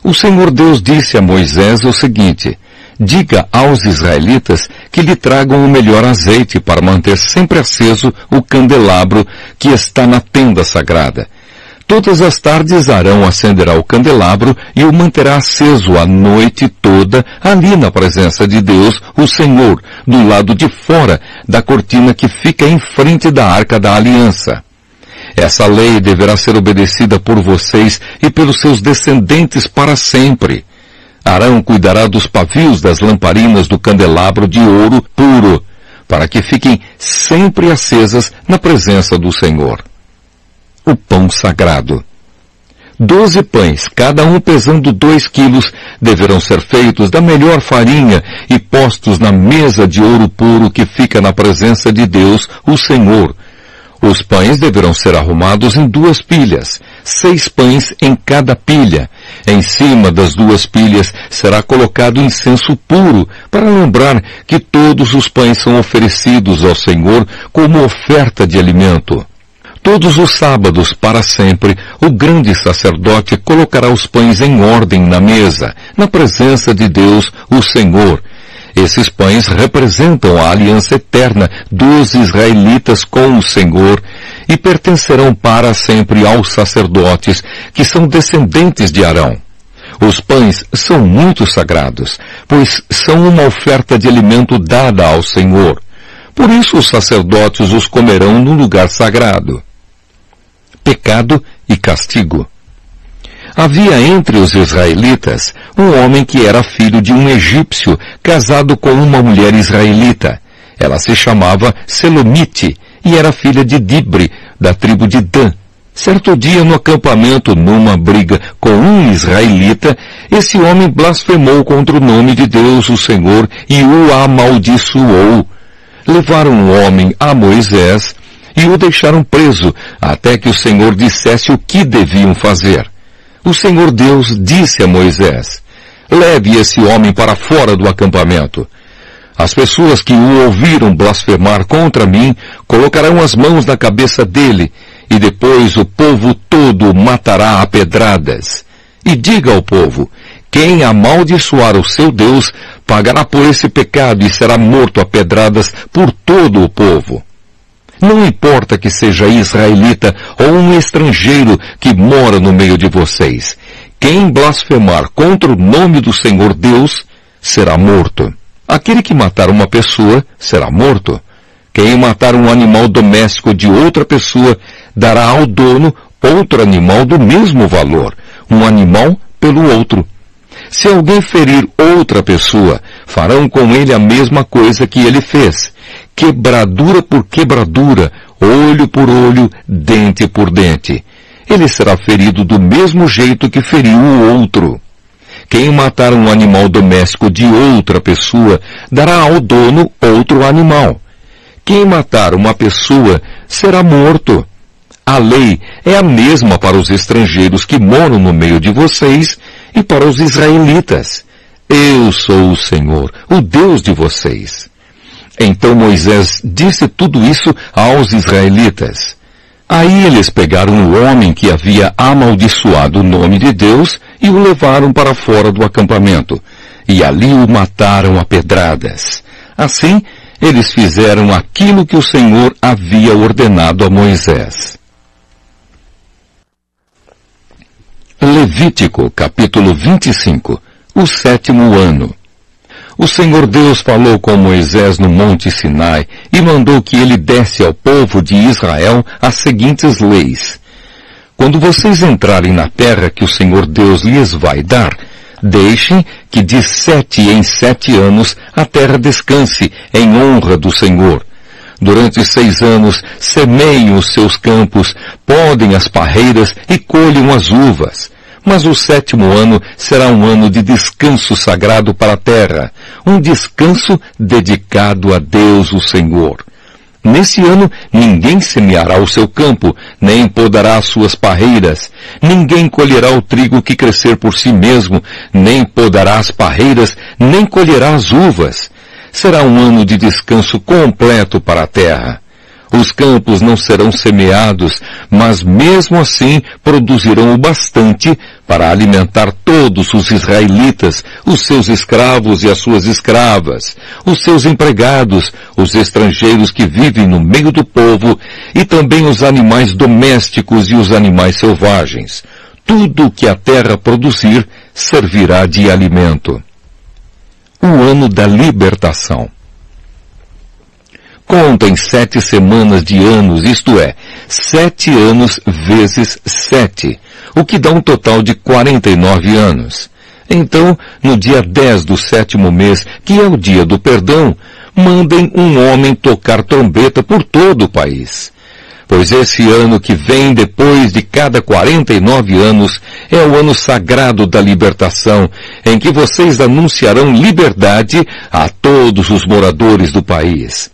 O Senhor Deus disse a Moisés o seguinte: Diga aos israelitas que lhe tragam o melhor azeite para manter sempre aceso o candelabro que está na tenda sagrada. Todas as tardes Arão acenderá o candelabro e o manterá aceso a noite toda ali na presença de Deus, o Senhor, do lado de fora da cortina que fica em frente da arca da aliança. Essa lei deverá ser obedecida por vocês e pelos seus descendentes para sempre. Arão cuidará dos pavios das lamparinas do candelabro de ouro puro, para que fiquem sempre acesas na presença do Senhor. O pão sagrado. Doze pães, cada um pesando dois quilos, deverão ser feitos da melhor farinha e postos na mesa de ouro puro que fica na presença de Deus, o Senhor, os pães deverão ser arrumados em duas pilhas, seis pães em cada pilha. Em cima das duas pilhas será colocado incenso puro, para lembrar que todos os pães são oferecidos ao Senhor como oferta de alimento. Todos os sábados, para sempre, o grande sacerdote colocará os pães em ordem na mesa, na presença de Deus, o Senhor, esses pães representam a aliança eterna dos israelitas com o Senhor e pertencerão para sempre aos sacerdotes, que são descendentes de Arão. Os pães são muito sagrados, pois são uma oferta de alimento dada ao Senhor. Por isso os sacerdotes os comerão no lugar sagrado. Pecado e castigo. Havia entre os israelitas um homem que era filho de um egípcio casado com uma mulher israelita. Ela se chamava Selomite e era filha de Dibre, da tribo de Dan. Certo dia no acampamento, numa briga com um israelita, esse homem blasfemou contra o nome de Deus, o Senhor, e o amaldiçoou. Levaram o homem a Moisés e o deixaram preso, até que o Senhor dissesse o que deviam fazer o Senhor Deus disse a Moisés, leve esse homem para fora do acampamento. As pessoas que o ouviram blasfemar contra mim colocarão as mãos na cabeça dele, e depois o povo todo matará a pedradas. E diga ao povo, quem amaldiçoar o seu Deus pagará por esse pecado e será morto a pedradas por todo o povo. Não importa que seja israelita ou um estrangeiro que mora no meio de vocês. Quem blasfemar contra o nome do Senhor Deus será morto. Aquele que matar uma pessoa será morto. Quem matar um animal doméstico de outra pessoa dará ao dono outro animal do mesmo valor, um animal pelo outro. Se alguém ferir outra pessoa, farão com ele a mesma coisa que ele fez quebradura por quebradura, olho por olho, dente por dente. Ele será ferido do mesmo jeito que feriu o outro. Quem matar um animal doméstico de outra pessoa dará ao dono outro animal. Quem matar uma pessoa será morto. A lei é a mesma para os estrangeiros que moram no meio de vocês e para os israelitas. Eu sou o Senhor, o Deus de vocês. Então Moisés disse tudo isso aos israelitas. Aí eles pegaram o homem que havia amaldiçoado o nome de Deus e o levaram para fora do acampamento. E ali o mataram a pedradas. Assim, eles fizeram aquilo que o Senhor havia ordenado a Moisés. Levítico capítulo 25 O sétimo ano o Senhor Deus falou com Moisés no monte Sinai e mandou que ele desse ao povo de Israel as seguintes leis. Quando vocês entrarem na terra que o Senhor Deus lhes vai dar, deixem que de sete em sete anos a terra descanse em honra do Senhor. Durante seis anos semeiem os seus campos, podem as parreiras e colham as uvas. Mas o sétimo ano será um ano de descanso sagrado para a terra, um descanso dedicado a Deus o Senhor. Nesse ano ninguém semeará o seu campo, nem podará as suas parreiras. Ninguém colherá o trigo que crescer por si mesmo, nem podará as parreiras, nem colherá as uvas. Será um ano de descanso completo para a terra. Os campos não serão semeados, mas mesmo assim produzirão o bastante para alimentar todos os israelitas, os seus escravos e as suas escravas, os seus empregados, os estrangeiros que vivem no meio do povo e também os animais domésticos e os animais selvagens. Tudo o que a terra produzir servirá de alimento. O ano da libertação contem sete semanas de anos, isto é, sete anos vezes sete, o que dá um total de 49 anos. Então, no dia 10 do sétimo mês, que é o dia do perdão, mandem um homem tocar trombeta por todo o país. Pois esse ano que vem depois de cada 49 anos é o ano sagrado da libertação, em que vocês anunciarão liberdade a todos os moradores do país.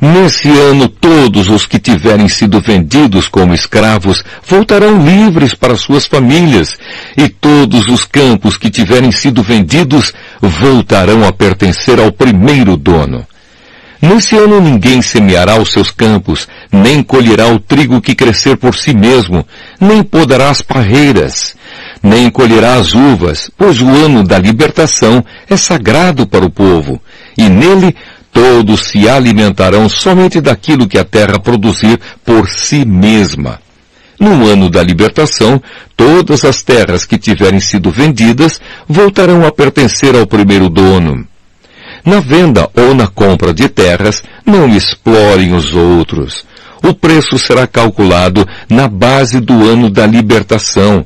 Nesse ano todos os que tiverem sido vendidos como escravos voltarão livres para suas famílias, e todos os campos que tiverem sido vendidos voltarão a pertencer ao primeiro dono. Nesse ano ninguém semeará os seus campos, nem colherá o trigo que crescer por si mesmo, nem podará as parreiras, nem colherá as uvas, pois o ano da libertação é sagrado para o povo, e nele Todos se alimentarão somente daquilo que a terra produzir por si mesma. No ano da libertação, todas as terras que tiverem sido vendidas voltarão a pertencer ao primeiro dono. Na venda ou na compra de terras, não explorem os outros. O preço será calculado na base do ano da libertação,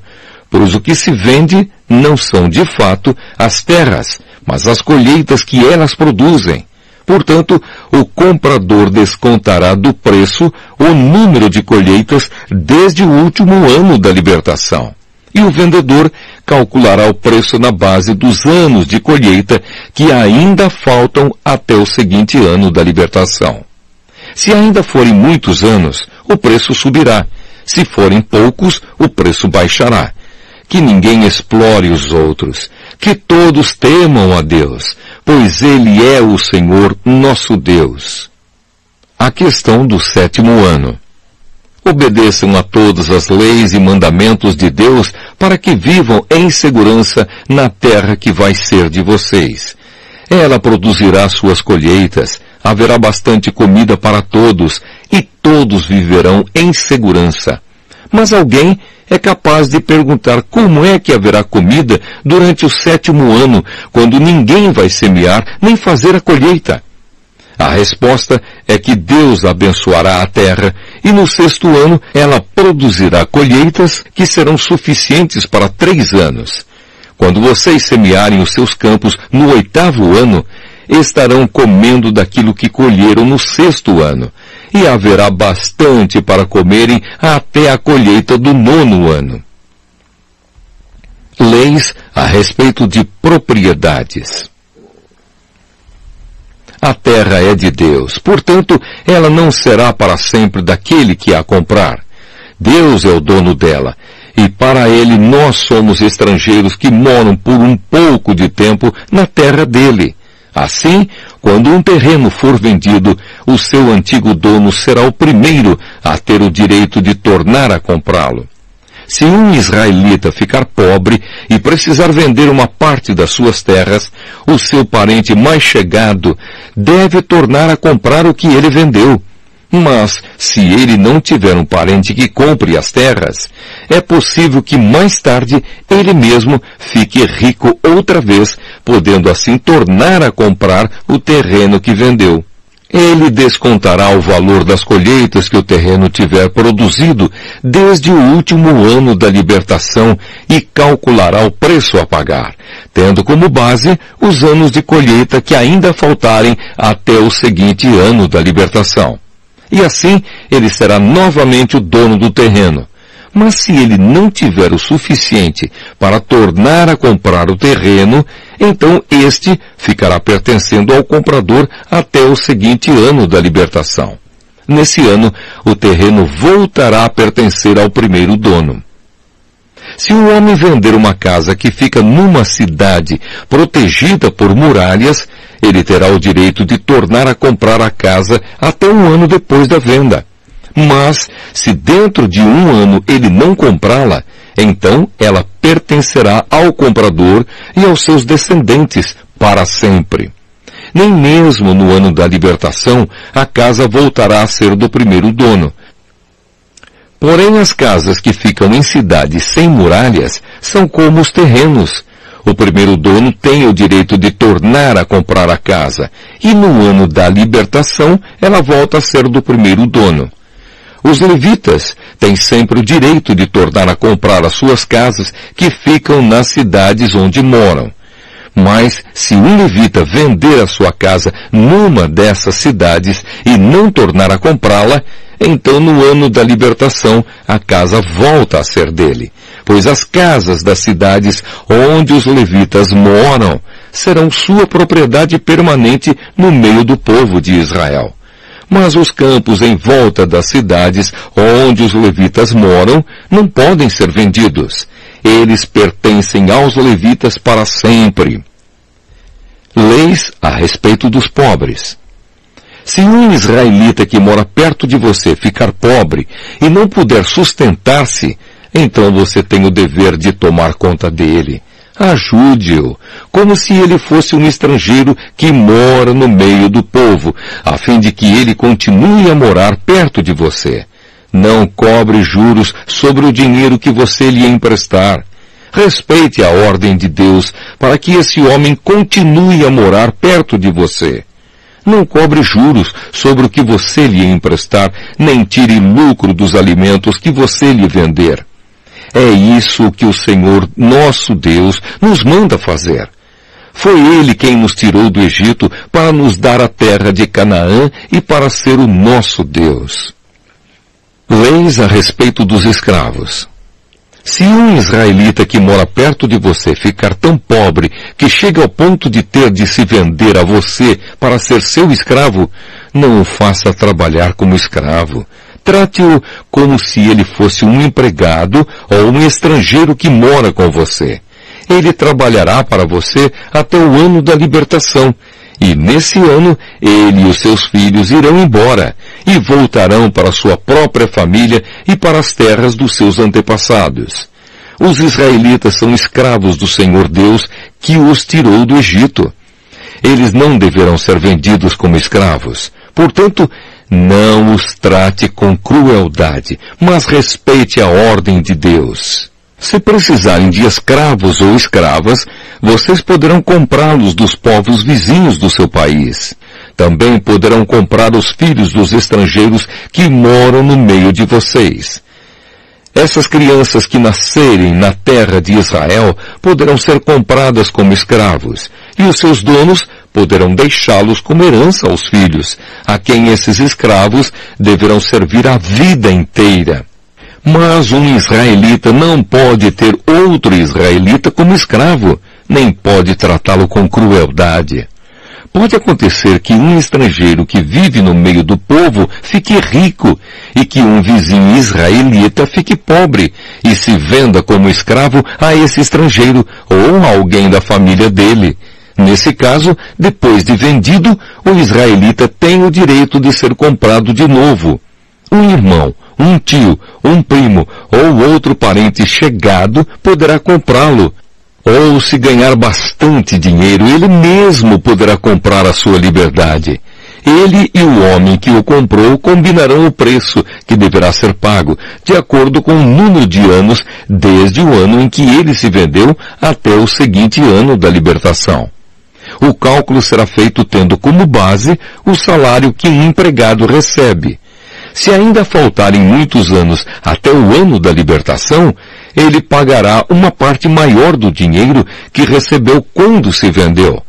pois o que se vende não são de fato as terras, mas as colheitas que elas produzem. Portanto, o comprador descontará do preço o número de colheitas desde o último ano da libertação. E o vendedor calculará o preço na base dos anos de colheita que ainda faltam até o seguinte ano da libertação. Se ainda forem muitos anos, o preço subirá. Se forem poucos, o preço baixará. Que ninguém explore os outros. Que todos temam a Deus pois Ele é o Senhor nosso Deus. A questão do sétimo ano. Obedeçam a todas as leis e mandamentos de Deus para que vivam em segurança na terra que vai ser de vocês. Ela produzirá suas colheitas, haverá bastante comida para todos e todos viverão em segurança. Mas alguém é capaz de perguntar como é que haverá comida durante o sétimo ano, quando ninguém vai semear nem fazer a colheita. A resposta é que Deus abençoará a terra e no sexto ano ela produzirá colheitas que serão suficientes para três anos. Quando vocês semearem os seus campos no oitavo ano, estarão comendo daquilo que colheram no sexto ano, e haverá bastante para comerem até a colheita do nono ano. Leis a respeito de propriedades. A terra é de Deus, portanto, ela não será para sempre daquele que a comprar. Deus é o dono dela, e para ele nós somos estrangeiros que moram por um pouco de tempo na terra dele. Assim, quando um terreno for vendido, o seu antigo dono será o primeiro a ter o direito de tornar a comprá-lo. Se um israelita ficar pobre e precisar vender uma parte das suas terras, o seu parente mais chegado deve tornar a comprar o que ele vendeu. Mas, se ele não tiver um parente que compre as terras, é possível que mais tarde ele mesmo fique rico outra vez, podendo assim tornar a comprar o terreno que vendeu. Ele descontará o valor das colheitas que o terreno tiver produzido desde o último ano da libertação e calculará o preço a pagar, tendo como base os anos de colheita que ainda faltarem até o seguinte ano da libertação e assim ele será novamente o dono do terreno. Mas se ele não tiver o suficiente para tornar a comprar o terreno, então este ficará pertencendo ao comprador até o seguinte ano da libertação. Nesse ano, o terreno voltará a pertencer ao primeiro dono. Se o homem vender uma casa que fica numa cidade protegida por muralhas, ele terá o direito de tornar a comprar a casa até um ano depois da venda. Mas, se dentro de um ano ele não comprá-la, então ela pertencerá ao comprador e aos seus descendentes para sempre. Nem mesmo no ano da libertação a casa voltará a ser do primeiro dono. Porém, as casas que ficam em cidades sem muralhas são como os terrenos. O primeiro dono tem o direito de tornar a comprar a casa, e no ano da libertação ela volta a ser do primeiro dono. Os levitas têm sempre o direito de tornar a comprar as suas casas que ficam nas cidades onde moram. Mas se um levita vender a sua casa numa dessas cidades e não tornar a comprá-la, então no ano da libertação a casa volta a ser dele, pois as casas das cidades onde os levitas moram serão sua propriedade permanente no meio do povo de Israel. Mas os campos em volta das cidades onde os levitas moram não podem ser vendidos. Eles pertencem aos levitas para sempre. Leis a respeito dos pobres. Se um israelita que mora perto de você ficar pobre e não puder sustentar-se, então você tem o dever de tomar conta dele. Ajude-o, como se ele fosse um estrangeiro que mora no meio do povo, a fim de que ele continue a morar perto de você. Não cobre juros sobre o dinheiro que você lhe emprestar. Respeite a ordem de Deus para que esse homem continue a morar perto de você. Não cobre juros sobre o que você lhe emprestar, nem tire lucro dos alimentos que você lhe vender. É isso que o Senhor, nosso Deus, nos manda fazer. Foi Ele quem nos tirou do Egito para nos dar a terra de Canaã e para ser o nosso Deus. Leis a respeito dos escravos. Se um israelita que mora perto de você ficar tão pobre que chega ao ponto de ter de se vender a você para ser seu escravo, não o faça trabalhar como escravo. Trate-o como se ele fosse um empregado ou um estrangeiro que mora com você. Ele trabalhará para você até o ano da libertação e nesse ano, ele e os seus filhos irão embora e voltarão para sua própria família e para as terras dos seus antepassados. Os israelitas são escravos do Senhor Deus que os tirou do Egito. Eles não deverão ser vendidos como escravos. Portanto, não os trate com crueldade, mas respeite a ordem de Deus. Se precisarem de escravos ou escravas, vocês poderão comprá-los dos povos vizinhos do seu país. Também poderão comprar os filhos dos estrangeiros que moram no meio de vocês. Essas crianças que nascerem na terra de Israel poderão ser compradas como escravos, e os seus donos poderão deixá-los como herança aos filhos, a quem esses escravos deverão servir a vida inteira. Mas um israelita não pode ter outro israelita como escravo, nem pode tratá-lo com crueldade. Pode acontecer que um estrangeiro que vive no meio do povo fique rico e que um vizinho israelita fique pobre e se venda como escravo a esse estrangeiro ou a alguém da família dele. Nesse caso, depois de vendido, o israelita tem o direito de ser comprado de novo. Um irmão um tio, um primo ou outro parente chegado poderá comprá-lo. Ou se ganhar bastante dinheiro, ele mesmo poderá comprar a sua liberdade. Ele e o homem que o comprou combinarão o preço que deverá ser pago, de acordo com o número de anos desde o ano em que ele se vendeu até o seguinte ano da libertação. O cálculo será feito tendo como base o salário que um empregado recebe. Se ainda faltarem muitos anos até o ano da libertação, ele pagará uma parte maior do dinheiro que recebeu quando se vendeu.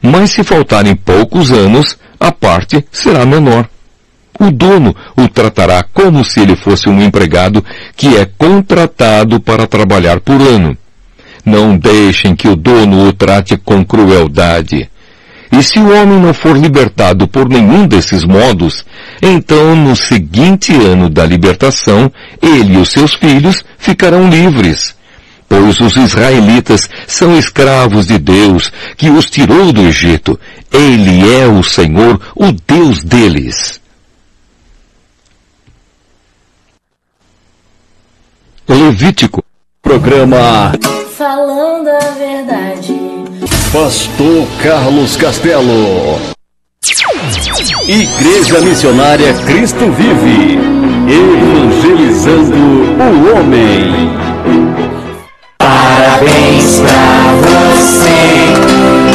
Mas se faltarem poucos anos, a parte será menor. O dono o tratará como se ele fosse um empregado que é contratado para trabalhar por ano. Não deixem que o dono o trate com crueldade. E se o homem não for libertado por nenhum desses modos, então no seguinte ano da libertação, ele e os seus filhos ficarão livres. Pois os israelitas são escravos de Deus, que os tirou do Egito. Ele é o Senhor, o Deus deles. Levítico. Programa Falando a verdade. Pastor Carlos Castelo. Igreja Missionária Cristo Vive. Evangelizando o homem. Parabéns pra você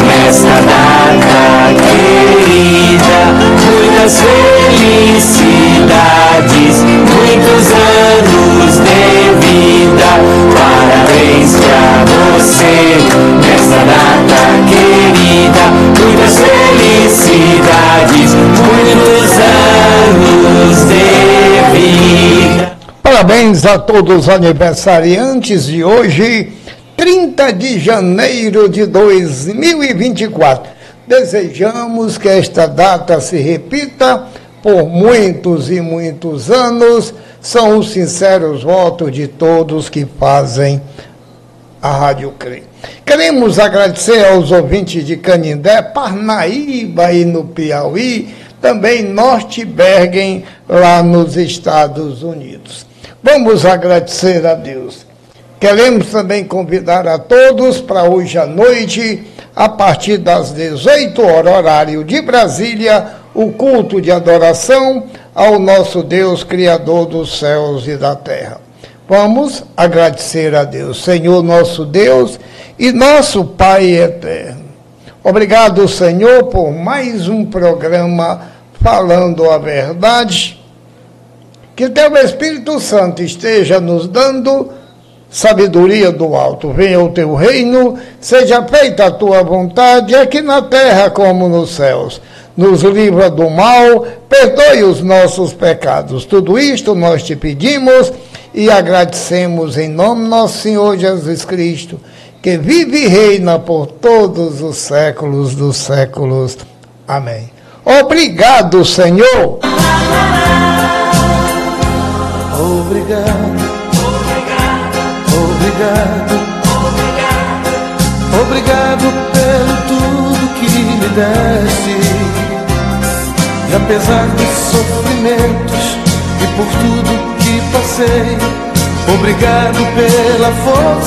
nesta data querida. Muitas felicidades, Parabéns a todos os aniversariantes de hoje, 30 de janeiro de 2024. Desejamos que esta data se repita por muitos e muitos anos. São os sinceros votos de todos que fazem a Rádio CRE. Queremos agradecer aos ouvintes de Canindé, Parnaíba e no Piauí, também Norte Bergen, lá nos Estados Unidos. Vamos agradecer a Deus. Queremos também convidar a todos para hoje à noite, a partir das 18 horas, horário de Brasília, o culto de adoração ao nosso Deus, Criador dos céus e da terra. Vamos agradecer a Deus, Senhor nosso Deus e nosso Pai eterno. Obrigado, Senhor, por mais um programa falando a verdade. Que teu Espírito Santo esteja nos dando sabedoria do alto. Venha o teu reino, seja feita a tua vontade, aqui na terra como nos céus. Nos livra do mal, perdoe os nossos pecados. Tudo isto nós te pedimos e agradecemos em nome nosso Senhor Jesus Cristo, que vive e reina por todos os séculos dos séculos. Amém. Obrigado, Senhor. Obrigado, obrigado, obrigado pelo tudo que me deste. E apesar dos sofrimentos e por tudo que passei, obrigado pela força.